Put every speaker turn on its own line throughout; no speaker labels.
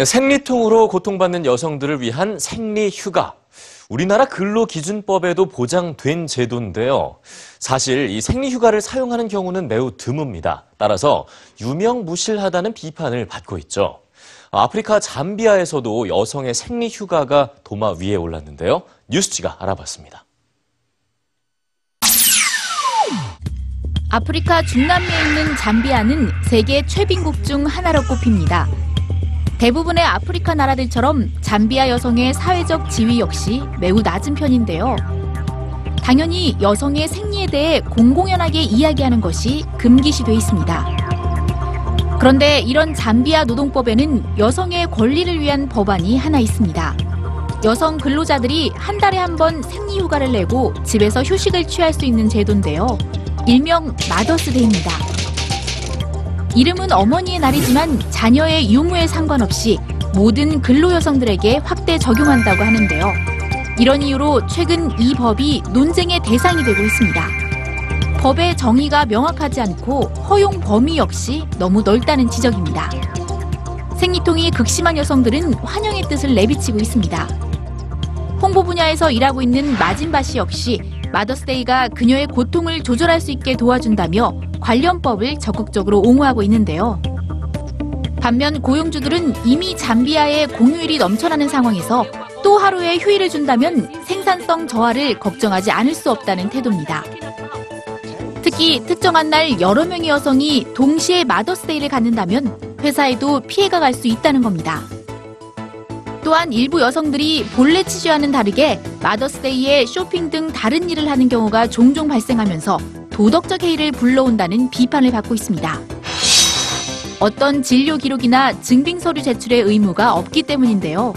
네, 생리통으로 고통받는 여성들을 위한 생리휴가. 우리나라 근로기준법에도 보장된 제도인데요. 사실 이 생리휴가를 사용하는 경우는 매우 드뭅니다. 따라서 유명무실하다는 비판을 받고 있죠. 아프리카 잠비아에서도 여성의 생리휴가가 도마 위에 올랐는데요. 뉴스지가 알아봤습니다.
아프리카 중남미에 있는 잠비아는 세계 최빈국 중 하나로 꼽힙니다. 대부분의 아프리카 나라들처럼 잠비아 여성의 사회적 지위 역시 매우 낮은 편인데요. 당연히 여성의 생리에 대해 공공연하게 이야기하는 것이 금기시돼 있습니다. 그런데 이런 잠비아 노동법에는 여성의 권리를 위한 법안이 하나 있습니다. 여성 근로자들이 한 달에 한 번 생리 휴가를 내고 집에서 휴식을 취할 수 있는 제도인데요. 일명 마더스데이입니다. 이름은 어머니의 날이지만 자녀의 유무에 상관없이 모든 근로 여성들에게 확대 적용한다고 하는데요. 이런 이유로 최근 이 법이 논쟁의 대상이 되고 있습니다. 법의 정의가 명확하지 않고 허용 범위 역시 너무 넓다는 지적입니다. 생리통이 극심한 여성들은 환영의 뜻을 내비치고 있습니다. 홍보 분야에서 일하고 있는 마진바 씨 역시 마더스데이가 그녀의 고통을 조절할 수 있게 도와준다며 관련법을 적극적으로 옹호하고 있는데요. 반면 고용주들은 이미 잠비아에 공휴일이 넘쳐나는 상황에서 또 하루의 휴일을 준다면 생산성 저하를 걱정하지 않을 수 없다는 태도입니다. 특히 특정한 날 여러 명의 여성이 동시에 마더스데이를 갖는다면 회사에도 피해가 갈 수 있다는 겁니다. 또한 일부 여성들이 본래 취지와는 다르게 마더스데이에 쇼핑 등 다른 일을 하는 경우가 종종 발생하면서 도덕적 해이를 불러온다는 비판을 받고 있습니다. 어떤 진료 기록이나 증빙 서류 제출의 의무가 없기 때문인데요.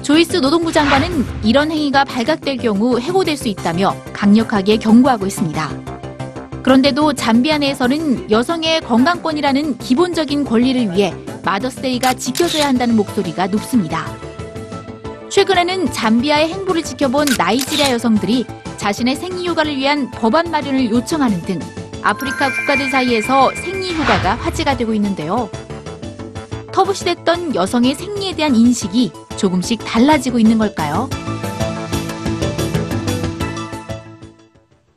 조이스 노동부 장관은 이런 행위가 발각될 경우 해고될 수 있다며 강력하게 경고하고 있습니다. 그런데도 잠비아 내에서는 여성의 건강권이라는 기본적인 권리를 위해 마더스데이가 지켜져야 한다는 목소리가 높습니다. 최근에는 잠비아의 행보를 지켜본 나이지리아 여성들이 자신의 생리휴가를 위한 법안 마련을 요청하는 등 아프리카 국가들 사이에서 생리휴가가 화제가 되고 있는데요. 터부시됐던 여성의 생리에 대한 인식이 조금씩 달라지고 있는 걸까요?